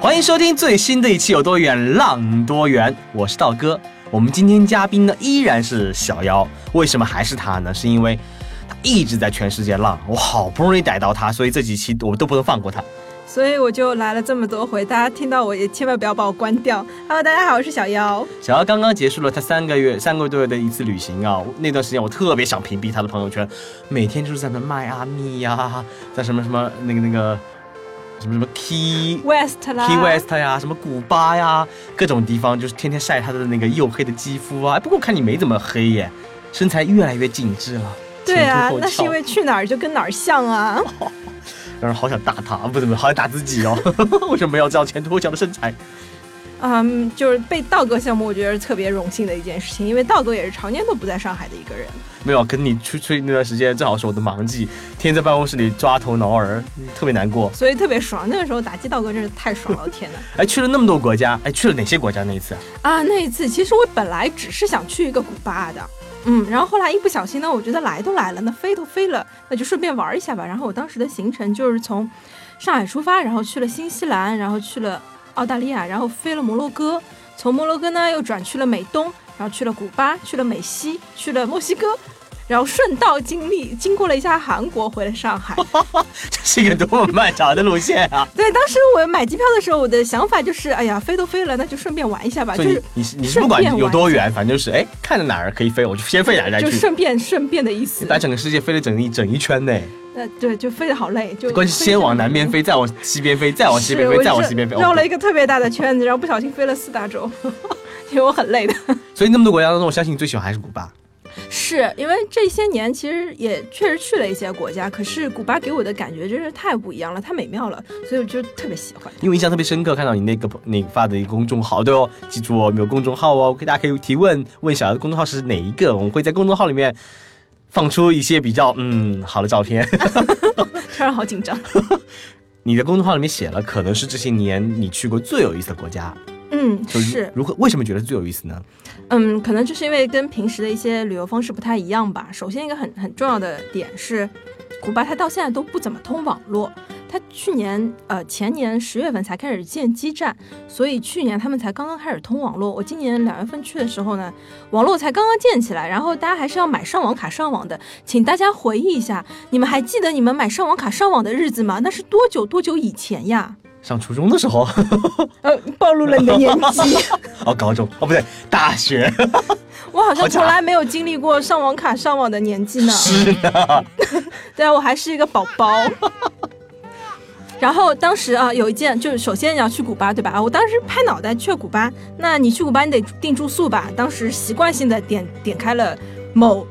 欢迎收听最新的一期《有多远浪多远》，我是道哥。我们今天嘉宾呢依然是小妖，为什么还是他呢？是因为他一直在全世界浪，我好不容易逮到他，所以这几期我都不能放过他。所以我就来了这么多回，大家听到我也千万不要把我关掉。Hello，大家好，我是小妖。小妖刚刚结束了他三个月、三个多月的一次旅行啊，那段时间我特别想屏蔽他的朋友圈，每天就是在那迈阿密呀，在什么什么那个那个什么什么 Key West 啦 Key West 呀，什么古巴呀，各种地方就是天天晒他的那个黝黑的肌肤啊。哎不过我看你没怎么黑耶，身材越来越紧致了。对啊那是因为去哪儿就跟哪儿像啊。让人好想打他，不怎么，好想打自己哦。为什么要这样前凸后翘的身材？嗯，就是被道哥项目，我觉得是特别荣幸的一件事情，因为道哥也是常年都不在上海的一个人。没有跟你出去那段时间，正好是我的忙季，天天在办公室里抓头挠耳，特别难过。所以特别爽，那个时候打击道哥真是太爽了，天哪！哎，去了那么多国家，哎，去了哪些国家那一次？啊，那一次其实我本来只是想去一个古巴的，嗯，然后后来一不小心呢，我觉得来都来了，那飞都飞了，那就顺便玩一下吧。然后我当时的行程就是从上海出发，然后去了新西兰，然后去了澳大利亚，然后飞了摩洛哥，从摩洛哥呢又转去了美东，然后去了古巴，去了美西，去了墨西哥。然后顺道经历经过了一下韩国，回了上海。这是一个多么漫长的路线啊！对，当时我买机票的时候，我的想法就是，哎呀，飞都飞了，那就顺便玩一下吧，就是你你是不管有多远，反正就是哎，看着哪儿可以飞，我就先飞哪儿再去。就顺便顺便的意思你。把整个世界飞了整一整一圈呢，呃，对，就飞得好累，就关键先往南边飞，再往西边飞，再往西边飞，再往西边飞，绕了哦一个特别大的圈子，然后不小心飞了四大洲，因为我很累的。所以那么多国家当中，我相信你最喜欢还是古巴。是因为这些年其实也确实去了一些国家，可是古巴给我的感觉真是太不一样了，太美妙了，所以我就特别喜欢。因为印象特别深刻，看到你那个你发的一个公众号，对哦，记住哦，有公众号哦，大家可以提问，问小姚的公众号是哪一个，我们会在公众号里面放出一些比较嗯好的照片。突然好紧张。你的公众号里面写了，可能是这些年你去过最有意思的国家，嗯，是如何为什么觉得最有意思呢？嗯，可能就是因为跟平时的一些旅游方式不太一样吧。首先一个很很重要的点是，古巴它到现在都不怎么通网络。它去年呃前年十月份才开始建基站，所以去年他们才刚刚开始通网络。我今年两月份去的时候呢，网络才刚刚建起来，然后大家还是要买上网卡上网的。请大家回忆一下，你们还记得你们买上网卡上网的日子吗？那是多久多久以前呀？上初中的时候，呃，暴露了你的年纪。哦，高中，哦不对，大学，我好像从来没有经历过上网卡上网的年纪呢。是的，对啊，我还是一个宝宝。然后当时啊，有一件就是首先你要去古巴，对吧？啊，我当时拍脑袋去了古巴。那你去古巴，你得订住宿吧？当时习惯性的点点开了某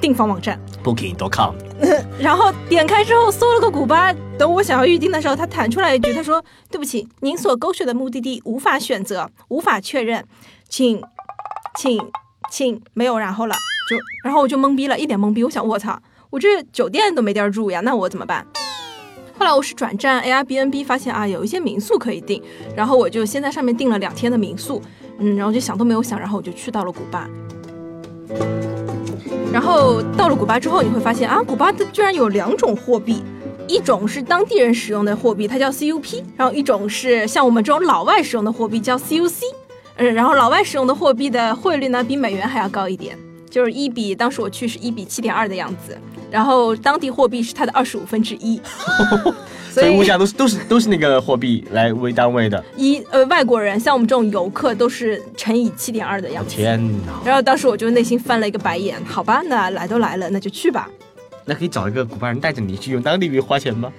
订房网站，Booking.com，然后点开之后搜了个古巴。等我想要预定的时候，他弹出来一句，他说：“对不起，您所勾选的目的地无法选择，无法确认，请，请，请没有然后了。”就然后我就懵逼了，一脸懵逼。我想，我操，我这酒店都没地儿住呀，那我怎么办？后来我是转战 Airbnb，发现啊有一些民宿可以订，然后我就先在上面订了两天的民宿，嗯，然后就想都没有想，然后我就去到了古巴。然后到了古巴之后，你会发现啊，古巴的居然有两种货币，一种是当地人使用的货币，它叫 CUP，然后一种是像我们这种老外使用的货币叫 CUC。嗯，然后老外使用的货币的汇率呢，比美元还要高一点，就是一比当时我去是一比七点二的样子，然后当地货币是它的二十五分之一，所以物价都是都是都是那个货币来为单位的。一呃外国人像我们这种游客都是乘以七点二的样子。天哪，然后当时我就内心翻了一个白眼，好吧，那来都来了，那就去吧。那可以找一个古巴人带着你去用当地币花钱吗？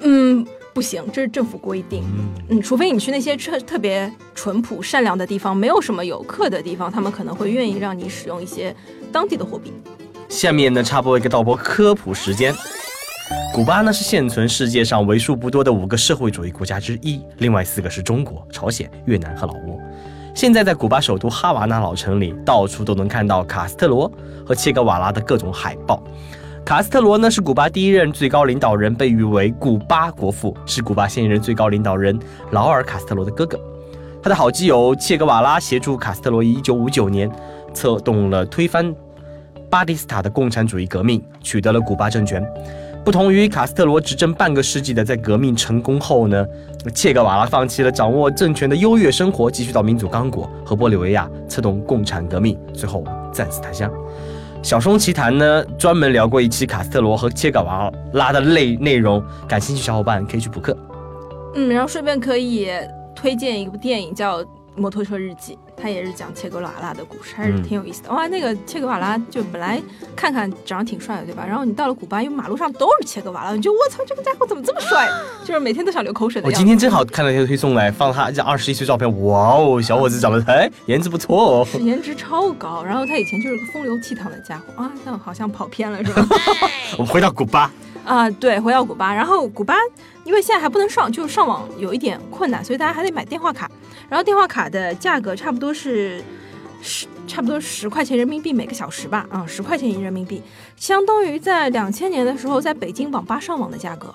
嗯，不行，这是政府规定。嗯，嗯，除非你去那些特特别淳朴善良的地方，没有什么游客的地方，他们可能会愿意让你使用一些当地的货币。下面呢插播一个道播科普时间。古巴呢是现存世界上为数不多的五个社会主义国家之一，另外四个是中国、朝鲜、越南和老挝。现在在古巴首都哈瓦那老城里，到处都能看到卡斯特罗和切格瓦拉的各种海报。卡斯特罗呢是古巴第一任最高领导人，被誉为“古巴国父”，是古巴现任最高领导人劳尔·卡斯特罗的哥哥。他的好基友切格瓦拉协助卡斯特罗于1959年策动了推翻巴蒂斯塔的共产主义革命，取得了古巴政权。不同于卡斯特罗执政半个世纪的，在革命成功后呢，切格瓦拉放弃了掌握政权的优越生活，继续到民主刚果和玻利维亚策动共产革命，最后战死他乡。小松奇谈呢，专门聊过一期卡斯特罗和切格瓦拉的内内容，感兴趣小伙伴可以去补课。嗯，然后顺便可以推荐一部电影叫《摩托车日记》。他也是讲切格瓦拉的故事，还是挺有意思的。哇，那个切格瓦拉就本来看看长得挺帅的，对吧？然后你到了古巴，因为马路上都是切格瓦拉，你就我操，这个家伙怎么这么帅？就是每天都想流口水的。我今天正好看到一条推送来，放他这二十一岁照片，哇哦，小伙子长得哎，颜值不错哦，颜值超高。然后他以前就是个风流倜傥的家伙啊，但好像跑偏了是吧？我们回到古巴啊，对，回到古巴。然后古巴因为现在还不能上，就是上网有一点困难，所以大家还得买电话卡。然后电话卡的价格差不多是十，差不多十块钱人民币每个小时吧，啊，十块钱一人民币，相当于在两千年的时候在北京网吧上网的价格。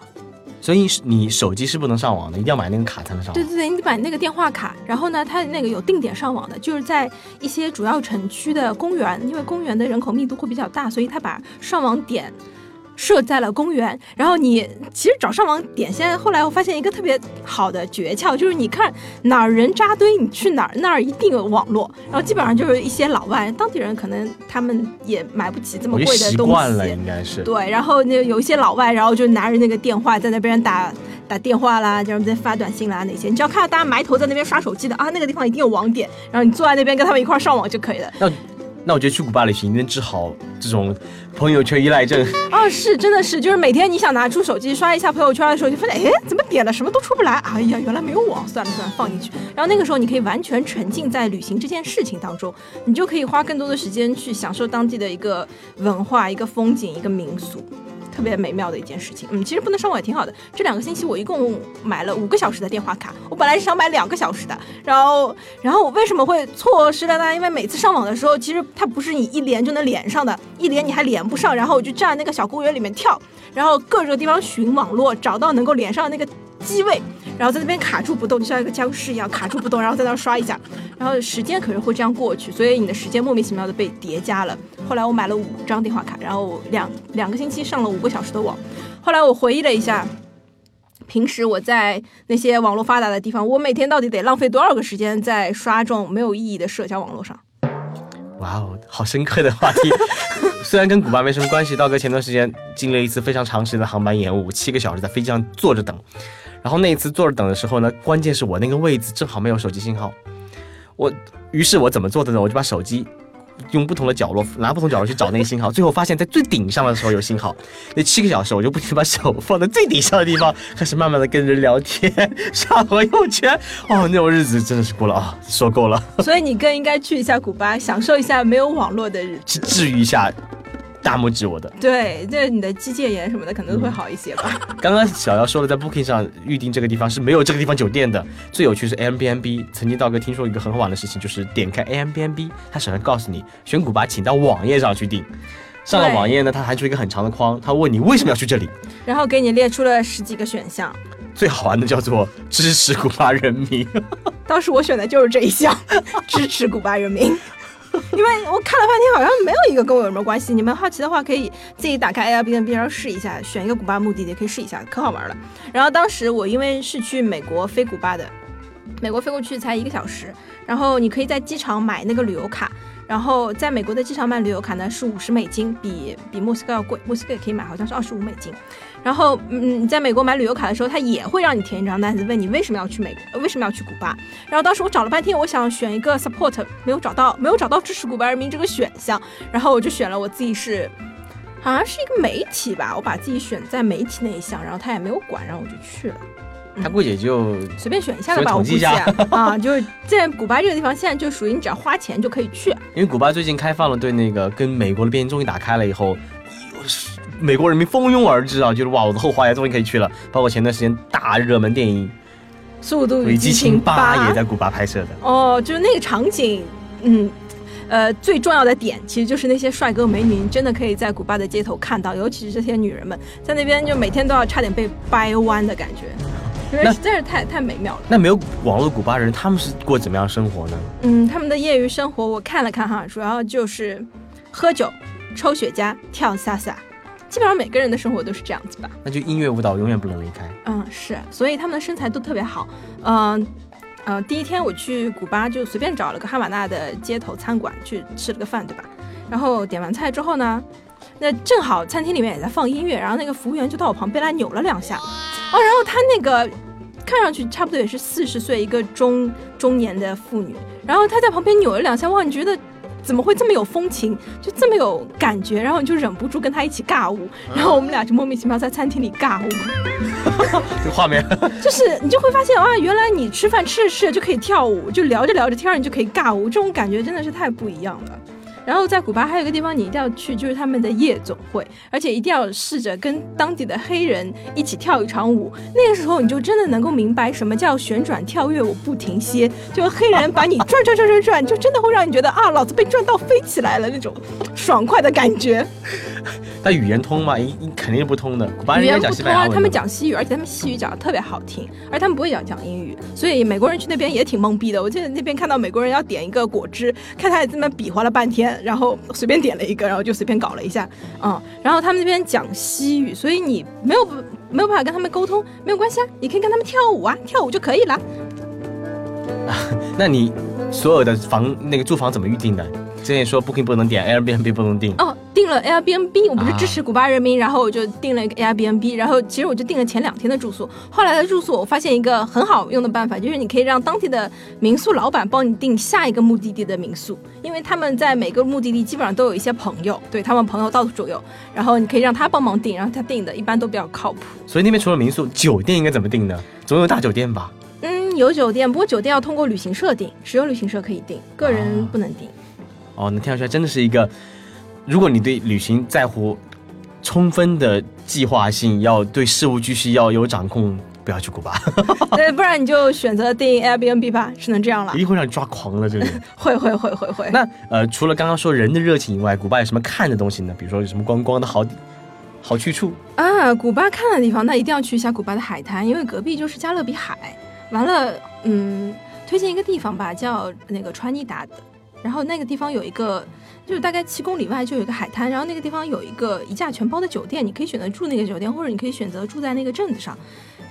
所以你手机是不能上网的，一定要买那个卡才能上网。对对对，你得买那个电话卡。然后呢，它那个有定点上网的，就是在一些主要城区的公园，因为公园的人口密度会比较大，所以它把上网点。设在了公园，然后你其实找上网点，现在后来我发现一个特别好的诀窍，就是你看哪儿人扎堆，你去哪儿那儿一定有网络，然后基本上就是一些老外，当地人可能他们也买不起这么贵的东西，惯了应该是对，然后那有一些老外，然后就拿着那个电话在那边打打电话啦，就是在发短信啦那些，你只要看到大家埋头在那边刷手机的啊，那个地方一定有网点，然后你坐在那边跟他们一块上网就可以了。那那我觉得去古巴旅行能治好这种朋友圈依赖症啊，是真的是，就是每天你想拿出手机刷一下朋友圈的时候，就发现哎，怎么点了什么都出不来？哎呀，原来没有网，算了算了，放进去。然后那个时候你可以完全沉浸在旅行这件事情当中，你就可以花更多的时间去享受当地的一个文化、一个风景、一个民俗。特别美妙的一件事情，嗯，其实不能上网也挺好的。这两个星期我一共买了五个小时的电话卡，我本来是想买两个小时的，然后，然后我为什么会错失了呢？因为每次上网的时候，其实它不是你一连就能连上的，一连你还连不上，然后我就站在那个小公园里面跳，然后各个地方寻网络，找到能够连上那个。机位，然后在那边卡住不动，就像一个僵尸一样卡住不动，然后在那刷一下，然后时间可是会这样过去，所以你的时间莫名其妙的被叠加了。后来我买了五张电话卡，然后两两个星期上了五个小时的网。后来我回忆了一下，平时我在那些网络发达的地方，我每天到底得浪费多少个时间在刷这种没有意义的社交网络上？哇哦，好深刻的话题。虽然跟古巴没什么关系，道哥前段时间经历了一次非常长时间的航班延误，七个小时在飞机上坐着等。然后那一次坐着等的时候呢，关键是我那个位置正好没有手机信号，我于是我怎么做的呢？我就把手机用不同的角落拿不同角落去找那个信号，最后发现在最顶上的时候有信号。那七个小时我就不停把手放在最顶上的地方，开始慢慢的跟人聊天、刷朋友圈。哦，那种日子真的是过了啊，说够了。所以你更应该去一下古巴，享受一下没有网络的日子，去治愈一下。大拇指我的，对，这你的肌腱炎什么的可能会好一些吧。刚刚小姚说了，在 Booking 上预定这个地方是没有这个地方酒店的。最有趣是 Airbnb，曾经道哥听说一个很好玩的事情，就是点开 Airbnb，他首先告诉你选古巴，请到网页上去订。上了网页呢，它弹出一个很长的框，他问你为什么要去这里，然后给你列出了十几个选项。最好玩的叫做支持古巴人民。当时我选的就是这一项，支持古巴人民。因为我看了半天，好像没有一个跟我有什么关系。你们好奇的话，可以自己打开 Airbnb 然后试一下，选一个古巴目的地可以试一下，可好玩了。然后当时我因为是去美国飞古巴的，美国飞过去才一个小时，然后你可以在机场买那个旅游卡。然后在美国的机场买旅游卡呢是五十美金，比比墨西哥要贵。墨西哥也可以买，好像是二十五美金。然后嗯，你在美国买旅游卡的时候，他也会让你填一张单子，问你为什么要去美国，为什么要去古巴。然后当时我找了半天，我想选一个 support，没有找到，没有找到支持古巴人民这个选项。然后我就选了我自己是，好像是一个媒体吧，我把自己选在媒体那一项，然后他也没有管，然后我就去了。他估计也就随便选一下了吧，我估计 啊，就是在古巴这个地方，现在就属于你只要花钱就可以去。因为古巴最近开放了，对那个跟美国的边境终于打开了以后，美国人民蜂拥而至啊，就是哇，我的后花园终于可以去了。包括前段时间大热门电影《速度《与与激情八也在古巴拍摄的。哦，就是那个场景，嗯。呃，最重要的点其实就是那些帅哥美女，你真的可以在古巴的街头看到，尤其是这些女人们在那边就每天都要差点被掰弯的感觉，因为那实在是太太美妙了。那没有网络的古巴人，他们是过怎么样生活呢？嗯，他们的业余生活我看了看哈，主要就是喝酒、抽雪茄、跳萨萨，基本上每个人的生活都是这样子吧。那就音乐舞蹈永远不能离开。嗯，是，所以他们的身材都特别好。嗯、呃，第一天我去古巴就随便找了个哈瓦那的街头餐馆去吃了个饭，对吧？然后点完菜之后呢，那正好餐厅里面也在放音乐，然后那个服务员就到我旁边来扭了两下，哦，然后他那个看上去差不多也是四十岁一个中中年的妇女，然后她在旁边扭了两下，哇，你觉得？怎么会这么有风情，就这么有感觉，然后你就忍不住跟他一起尬舞，然后我们俩就莫名其妙在餐厅里尬舞。这个画面，就是你就会发现啊，原来你吃饭吃着吃着就可以跳舞，就聊着聊着天儿你就可以尬舞，这种感觉真的是太不一样了。然后在古巴还有一个地方你一定要去，就是他们的夜总会，而且一定要试着跟当地的黑人一起跳一场舞。那个时候你就真的能够明白什么叫旋转跳跃我不停歇，就黑人把你转转转转转，就真的会让你觉得啊，老子被转到飞起来了那种爽快的感觉。那语言通吗？一肯定不通的。古巴人语应该讲言不通啊，西班牙文的。他们讲西语，而且他们西语讲的特别好听，而他们不会讲讲英语，所以美国人去那边也挺懵逼的。我记得那边看到美国人要点一个果汁，看他也这么比划了半天，然后随便点了一个，然后就随便搞了一下，嗯，然后他们那边讲西语，所以你没有没有办法跟他们沟通，没有关系啊，你可以跟他们跳舞啊，跳舞就可以了。那你所有的房那个住房怎么预定的？之前说 Booking 不能点，Airbnb 不能订。哦，订了 Airbnb，我不是啊支持古巴人民，然后我就订了一个 Airbnb，然后其实我就订了前两天的住宿。后来的住宿我发现一个很好用的办法，就是你可以让当地的民宿老板帮你订下一个目的地的民宿，因为他们在每个目的地基本上都有一些朋友，对他们朋友到处有，然后你可以让他帮忙订，然后他订的一般都比较靠谱。所以那边除了民宿，酒店应该怎么订呢？总有大酒店吧？嗯，有酒店，不过酒店要通过旅行社订，只有旅行社可以订，个人啊不能订。哦，能听上去还真的是一个，如果你对旅行在乎充分的计划性，要对事无巨细要有掌控，不要去古巴，对，不然你就选择订 Airbnb 吧，只能这样了一。定会让你抓狂了。这里。会会会会会。那呃，除了刚刚说人的热情以外，古巴有什么看的东西呢？比如说有什么观光的好好去处？啊，古巴看的地方，那一定要去一下古巴的海滩，因为隔壁就是加勒比海。完了，嗯，推荐一个地方吧，叫那个川尼达的。然后那个地方有一个，就是大概七公里外就有一个海滩，然后那个地方有一个一价全包的酒店，你可以选择住那个酒店，或者你可以选择住在那个镇子上，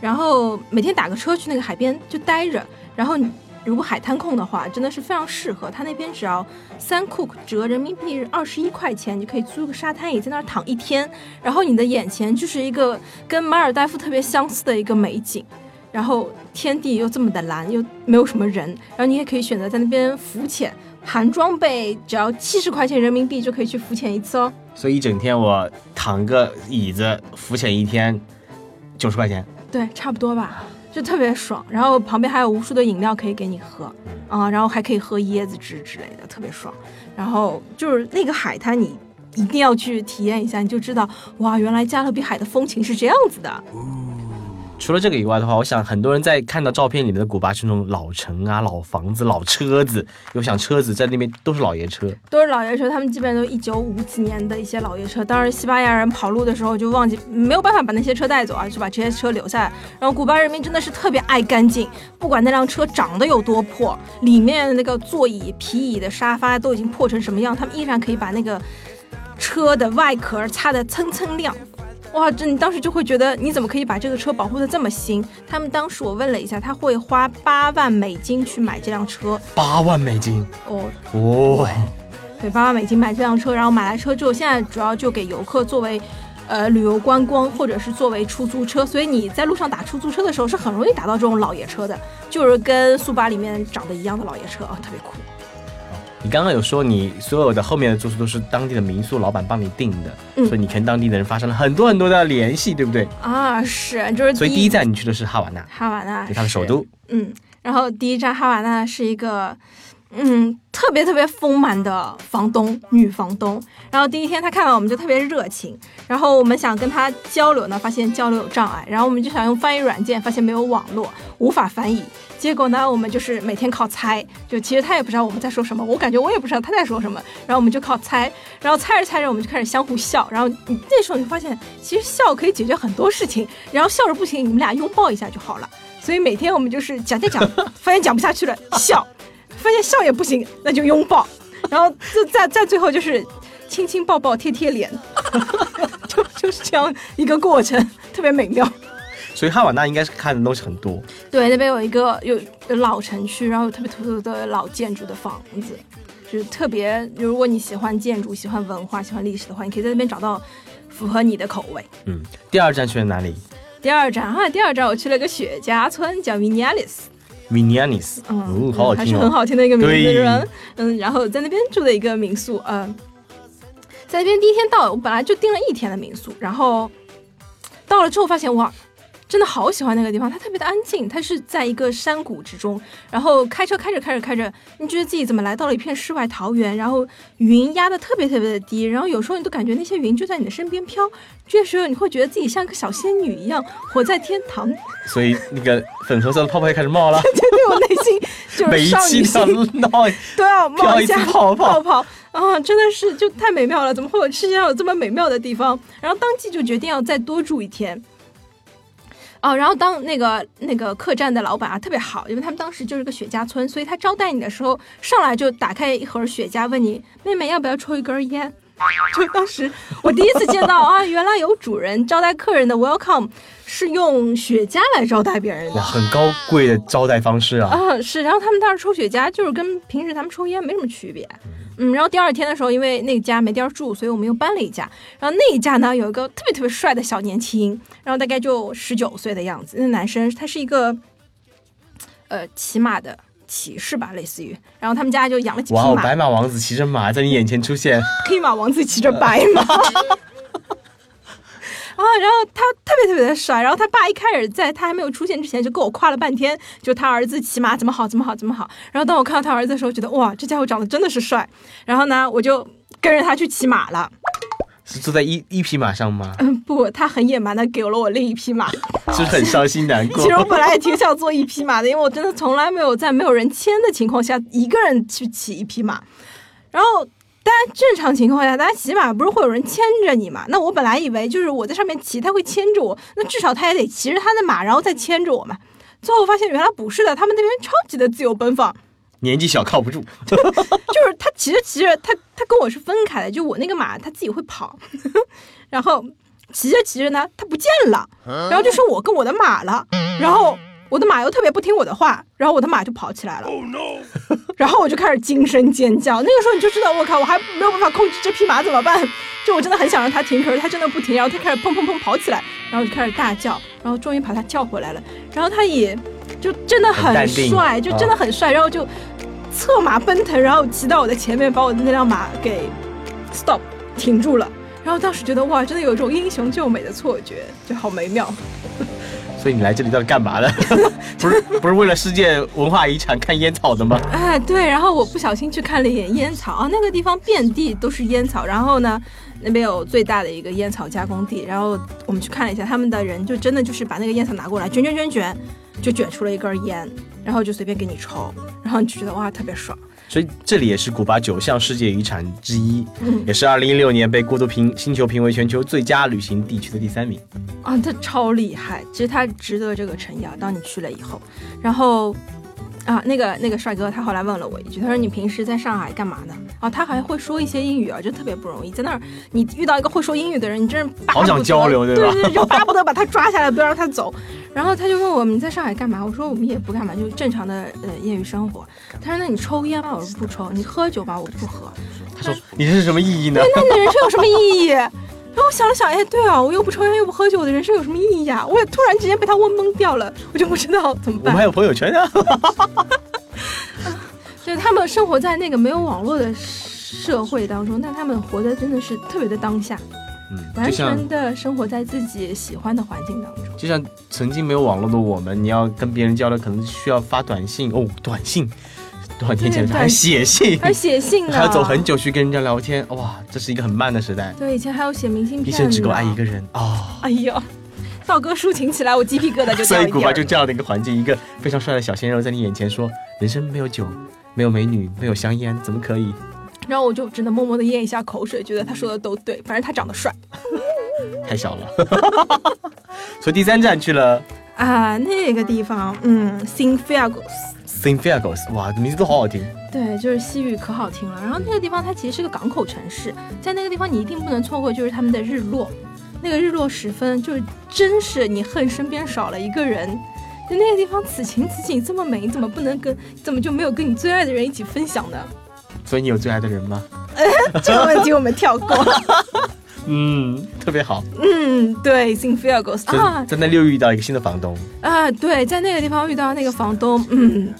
然后每天打个车去那个海边就待着，然后。如果海滩控的话，真的是非常适合。他那边只要三库折人民币二十一块钱，你可以租个沙滩椅在那儿躺一天，然后你的眼前就是一个跟马尔代夫特别相似的一个美景，然后天地又这么的蓝，又没有什么人，然后你也可以选择在那边浮潜，含装备只要七十块钱人民币就可以去浮潜一次哦。所以一整天我躺个椅子浮潜一天，九十块钱。对，差不多吧，就特别爽。然后旁边还有无数的饮料可以给你喝，啊、然后还可以喝椰子汁之类的，特别爽。然后就是那个海滩，你一定要去体验一下，你就知道哇，原来加勒比海的风情是这样子的。除了这个以外的话，我想很多人在看到照片里面的古巴是那种老城啊、老房子、老车子。有想车子在那边都是老爷车，都是老爷车，他们基本都一九五几年的一些老爷车。当时西班牙人跑路的时候就忘记没有办法把那些车带走啊，就把这些车留下来。然后古巴人民真的是特别爱干净，不管那辆车长得有多破，里面的那个座椅、皮椅的沙发都已经破成什么样，他们依然可以把那个车的外壳擦得蹭蹭亮。哇，这你当时就会觉得你怎么可以把这个车保护的这么新？他们当时我问了一下，他会花八万美金去买这辆车八万美金哦，哦，对，八万美金买这辆车，然后买来车之后，现在主要就给游客作为，呃，旅游观光或者是作为出租车，所以你在路上打出租车的时候是很容易打到这种老爷车的，就是跟速八里面长得一样的老爷车啊、特别酷。你刚刚有说你所有的后面的住宿都是当地的民宿老板帮你订的，嗯所以你跟当地的人发生了很多很多的联系，对不对？啊，是，就是所以第一站你去的是哈瓦那，哈瓦那对它的首都。嗯，然后第一站哈瓦那是一个，嗯，特别特别丰满的房东，女房东。然后第一天她看到我们就特别热情，然后我们想跟她交流呢，发现交流有障碍，然后我们就想用翻译软件，发现没有网络，无法翻译。结果呢，我们就是每天靠猜，就其实她也不知道我们在说什么，我感觉我也不知道她在说什么，然后我们就靠猜，然后猜着猜着我们就开始相互笑，然后你那时候你就发现其实笑可以解决很多事情，然后笑着不行，你们俩拥抱一下就好了。所以每天我们就是讲讲讲，发现讲不下去了，笑。发现笑也不行，那就拥抱，然后就在在最后就是亲亲抱抱贴贴脸，就就是这样一个过程，特别美妙。所以哈瓦那应该是看的东西很多。对，那边有一个有有老城区，然后有特别特别的老建筑的房子，就是特别。如果你喜欢建筑、喜欢文化、喜欢历史的话，你可以在那边找到符合你的口味。嗯，第二站去了哪里？第二站啊，第二站我去了个雪茄村，叫 Vinales。Vinianis，嗯，好好听还是很好听的一个名字，是吧？嗯，然后在那边住的一个民宿，嗯，在那边第一天到，我本来就订了一天的民宿，然后到了之后发现哇。真的好喜欢那个地方，它特别的安静，它是在一个山谷之中，然后开车开着开着开着，你觉得自己怎么来到了一片世外桃源？然后云压的特别特别的低，然后有时候你都感觉那些云就在你的身边飘，这时候你会觉得自己像个小仙女一样活在天堂。所以那个粉红色的泡泡也开始冒了，对对，我内心就是少女心，都要冒一下 泡泡啊！真的是就太美妙了，怎么会有世界上有这么美妙的地方？然后当即就决定要再多住一天。哦，然后当那个那个客栈的老板啊特别好，因为他们当时就是个雪茄村，所以他招待你的时候上来就打开一盒雪茄，问你妹妹要不要抽一根烟。就当时我第一次见到啊，原来有主人招待客人的 welcome 是用雪茄来招待别人的，很高贵的招待方式啊。啊，是，然后他们当时抽雪茄就是跟平时他们抽烟没什么区别。嗯，然后第二天的时候，因为那家没地儿住，所以我们又搬了一家。然后那一家呢，有一个特别特别帅的小年轻，然后大概就十九岁的样子。那男生他是一个，呃，骑马的骑士吧，类似于。然后他们家就养了几匹马。哇，白马王子骑着马在你眼前出现。黑马王子骑着白马。啊，然后他特别特别的帅，然后他爸一开始在他还没有出现之前就跟我夸了半天，就他儿子骑马怎么好怎么好怎么好。然后当我看到他儿子的时候，觉得哇，这家伙长得真的是帅。然后呢，我就跟着他去骑马了。是坐在一一匹马上吗？嗯，不，他很野蛮的给了我另一匹马，是很伤心难过。其实我本来也挺想坐一匹马的，因为我真的从来没有在没有人牵的情况下一个人去骑一匹马，然后。但正常情况下，大家骑马不是会有人牵着你嘛？那我本来以为就是我在上面骑，他会牵着我，那至少他也得骑着他的马，然后再牵着我嘛。最后发现原来不是的，他们那边超级的自由奔放。年纪小靠不住，就是他骑着骑着，他他跟我是分开的，就我那个马他自己会跑，然后骑着骑着呢，他不见了，然后就剩我跟我的马了，然后。我的马又特别不听我的话，然后我的马就跑起来了，然后我就开始惊声尖叫。那个时候你就知道，我靠，我还没有办法控制这匹马怎么办？就我真的很想让它停，可是它真的不停，然后它开始砰砰砰跑起来，然后就开始大叫，然后终于把它叫回来了。然后它也就真的很帅，就真的很帅，然后就策马奔腾，然后骑到我的前面，把我的那辆马给 stop 停住了。然后当时觉得哇，真的有一种英雄救美的错觉，就好美妙。所以你来这里到底干嘛的？不是不是为了世界文化遗产看烟草的吗？哎，对，然后我不小心去看了一眼烟草啊，那个地方遍地都是烟草，然后呢，那边有最大的一个烟草加工地，然后我们去看了一下，他们的人就真的就是把那个烟草拿过来卷卷卷卷，就卷出了一根烟，然后就随便给你抽，然后你就觉得哇特别爽。所以这里也是古巴九项世界遗产之一，也是二零一六年被孤独评星球评为全球最佳旅行地区的第三名。啊，它超厉害，其实它值得这个称扬。当你去了以后，然后。啊，那个那个帅哥，他后来问了我一句，他说：“你平时在上海干嘛呢？”啊，他还会说一些英语啊，就特别不容易。在那儿，你遇到一个会说英语的人，你真是好想交流，对吧？对对对，就巴不得把他抓下来，不要让他走。然后他就问我们在上海干嘛？我说我们也不干嘛，就正常的呃业余生活。他说：“那你抽烟吗？”我说：“不抽。”你喝酒吗？我不喝。他说：“你这是什么意义呢？”对，那你的人生有什么意义？然后我想了想，哎，对啊，我又不抽烟又不喝酒，我的人生有什么意义啊？我也突然之间被他问懵掉了，我就不知道怎么办。我们还有朋友圈呢。就他们生活在那个没有网络的社会当中，但他们活的真的是特别的当下，嗯，完全的生活在自己喜欢的环境当中。就像曾经没有网络的我们，你要跟别人交流，可能需要发短信哦，短信。多少年前对还写信，还写信呢，还要走很。久去跟人家聊天，哇，这是一个很慢的时代，对，以前还要写明信片一片，生只够爱一个。人哦。哎呦，道哥抒情起来，我鸡皮疙瘩就所以古巴就这样的一个环境，一个非常帅的小鲜肉在你眼前说：“人生没有酒，没有美女，没有香烟，怎么可以然后我就只能默默的咽一下口水，觉得他说的都对，反正他长得帅？” 太小了。所以第三站去了啊。那个地方，嗯 s i n f i a g o s 哇，名字都好好听。对，就是西域可好听了。然后那个地方它其实是个港口城市，在那个地方你一定不能错过，就是他们的日落。那个日落时分，就是真是你恨身边少了一个人。就那个地方此情此景这么美，你怎么不能跟，怎么就没有跟你最爱的人一起分享呢？所以你有最爱的人吗？这个问题我们跳过。嗯，特别好。嗯，对 n f i a g o s 啊在那里又遇到一个新的房东，啊，对，在那个地方遇到那个房东，嗯，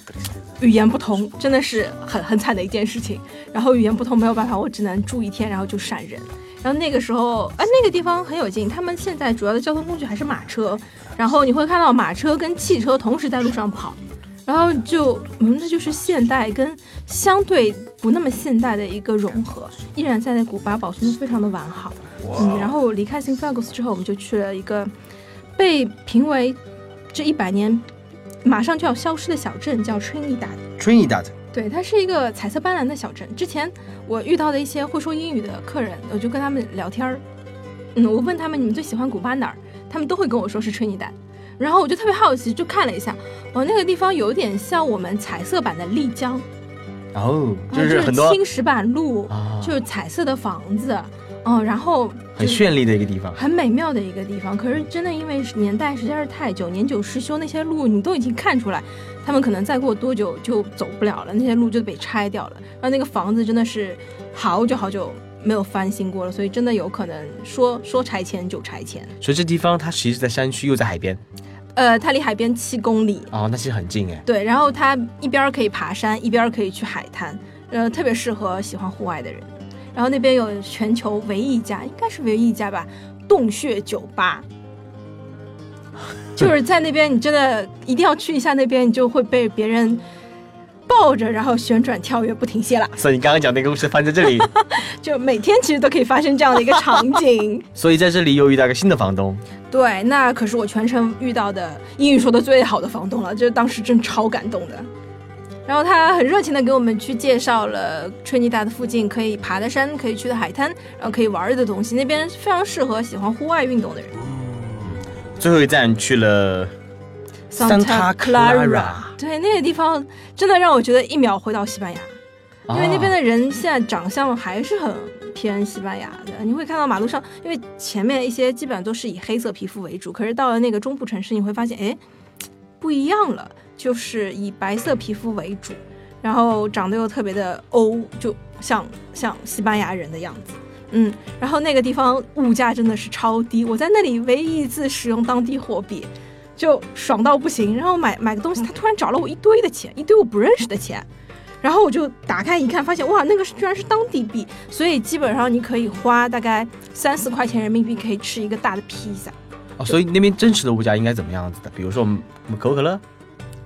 语言不通，真的是很很惨的一件事情。然后语言不通没有办法，我只能住一天，然后就闪人。然后那个时候，啊，那个地方很有劲，他们现在主要的交通工具还是马车，然后你会看到马车跟汽车同时在路上跑，然后就，嗯，那就是现代跟相对不那么现代的一个融合，依然在那古巴保存的非常的完好。嗯，然后离开 s i n f a g o s 之后，我们就去了一个被评为这一百年马上就要消失的小镇，叫 Trinidad。Trinidad，对，它是一个彩色斑斓的小镇。之前我遇到的一些会说英语的客人，我就跟他们聊天儿。嗯，我问他们你们最喜欢古巴哪儿，他们都会跟我说是 Trinidad。然后我就特别好奇，就看了一下，哦，那个地方有点像我们彩色版的丽江，哦，啊就是很多青石板路，啊，就是彩色的房子，嗯，然后很绚丽的一个地方。很美妙的一个地方。可是真的因为年代实在是太久，年久失修，那些路你都已经看出来，他们可能再过多久就走不了了，那些路就被拆掉了。然后那个房子真的是好久好久没有翻新过了，所以真的有可能说说拆迁就拆迁。所以这地方它其实在山区又在海边，呃，它离海边七公里，哦，那其实很近哎。对，然后它一边可以爬山，一边可以去海滩，呃，特别适合喜欢户外的人。然后那边有全球唯一一家，应该是唯一一家吧，洞穴酒吧。就是在那边，你真的一定要去一下那边，你就会被别人抱着，然后旋转跳跃不停歇了。所以你刚刚讲那个故事发生在这里，就每天其实都可以发生这样的一个场景。所以在这里又遇到一个新的房东。对，那可是我全程遇到的英语说的最好的房东了，就是当时真超感动的。然后他很热情的给我们去介绍了吹尼达的附近可以爬的山、可以去的海滩，然后可以玩的东西，那边非常适合喜欢户外运动的人。最后一站去了 Santa Clara 对，那个地方真的让我觉得一秒回到西班牙，因为那边的的人现在长相还是很偏西班牙的。你会看到马路上，因为前面一些基本上都是以黑色皮肤为主，可是到了那个中部城市，你会发现，哎，不一样了，就是以白色皮肤为主，然后长得又特别的欧，就像像西班牙人的样子。嗯，然后那个地方物价真的是超低，我在那里唯一一次使用当地货币，就爽到不行。然后买买个东西，他突然找了我一堆的钱，一堆我不认识的钱，然后我就打开一看，发现哇，那个居然是当地币，所以基本上你可以花大概三四块钱人民币可以吃一个大的披萨。哦，所以那边真实的物价应该怎么样子的？比如说我们我们可口可乐，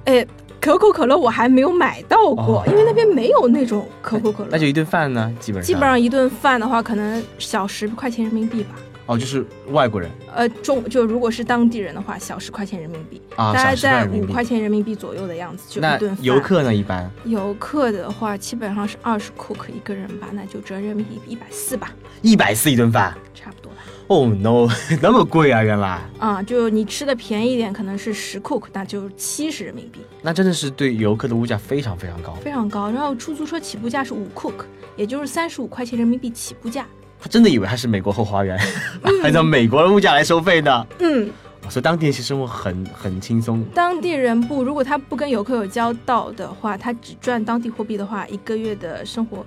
诶，可口可乐我还没有买到过，哦因为那边没有那种可口可乐。那就一顿饭呢，基本上基本上一顿饭的话，可能小十块钱人民币吧。哦，就是外国人呃，中就如果是当地人的话，小十块钱人民币，啊，大概在五块钱人民币左右的样子，就一顿饭。游客呢？一般游客的话，基本上是二十库克一个人吧，那就折人民币一百四吧，一百四一顿饭。差不多吧。哦、no，那么贵啊！原来啊、就你吃的便宜一点，可能是十 cook，，那就七十人民币，那真的是对游客的物价非常非常高。非常高。然后出租车起步价是五 cook，，也就是三十五块钱人民币起步价。他真的以为他是美国后花园，按照美国的物价来收费的。嗯，所以当地人其实生活很很轻松。当地人不，如果他不跟游客有交道的话，他只赚当地货币的话，一个月的生活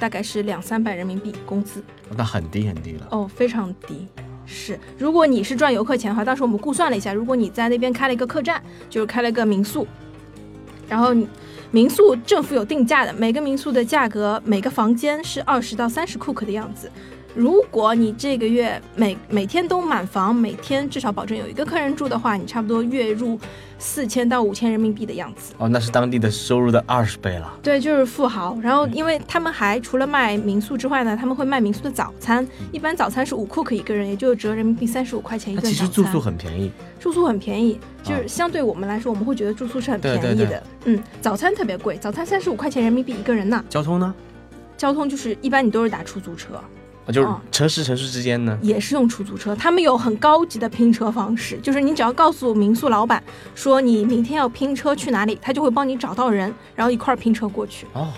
大概是两三百人民币工资那很低很低了。哦，非常低。是，如果你是赚游客钱的话，当时我们估算了一下，如果你在那边开了一个客栈，就是开了一个民宿，然后你民宿政府有定价的，每个民宿的价格每个房间是二十到三十库克的样子，如果你这个月每每天都满房，每天至少保证有一个客人住的话，你差不多月入四千到五千人民币的样子。哦，那是当地的收入的二十倍了。对，就是富豪。然后，因为他们还除了卖民宿之外呢，他们会卖民宿的早餐。一般早餐是五库克一个人，也就折人民币三十五块钱一那顿。其实住宿很便宜，住宿很便宜，就是啊相对我们来说，我们会觉得住宿是很便宜的。对对嗯，早餐特别贵，早餐三十五块钱人民币一个人呢。交通呢？交通就是一般你都是打出租车，啊，就城市城市之间呢？也是用出租车。他们有很高级的拼车方式，就是你只要告诉民宿老板说你明天要拼车去哪里，他就会帮你找到人，然后一块儿拼车过去。哦，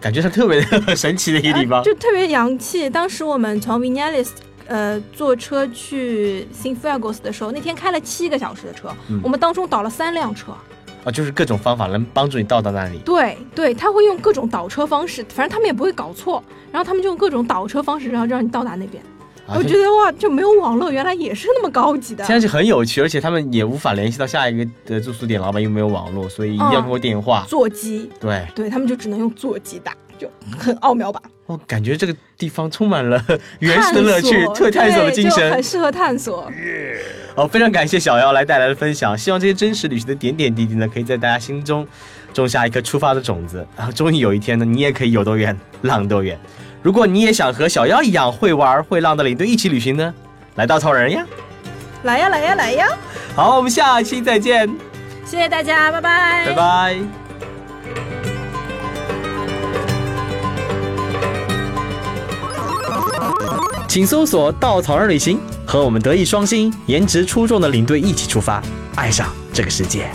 感觉是特别 神奇的一个地方呃。就特别洋气。当时我们从 Vinales 呃坐车去 Sinfuegos 的时候，那天开了七个小时的车，嗯我们当中倒了三辆车。啊，就是各种方法能帮助你到达那里。对对，他会用各种倒车方式，反正他们也不会搞错，然后他们就用各种倒车方式，然后让你到达那边。啊我觉得哇，就没有网络原来也是那么高级的现在是很有趣，而且他们也无法联系到下一个的住宿点老板，又没有网络，所以一定要通过电话。座机，对，对他们就只能用座机打，就很奥妙吧。我感觉这个地方充满了 原始的乐趣，探索的精神很。适合探索。好，非常感谢小妖来带来的分享，希望这些真实旅行的点点滴滴呢，可以在大家心中种下一颗出发的种子，然后终于有一天呢，你也可以有多远浪多远。如果你也想和小妖一样会玩会浪的领队一起旅行呢，来稻草人呀！来呀来呀来呀！好，我们下期再见，谢谢大家，拜拜，拜拜。请搜索“稻草人旅行”，和我们德艺双馨、颜值出众的领队一起出发，爱上这个世界。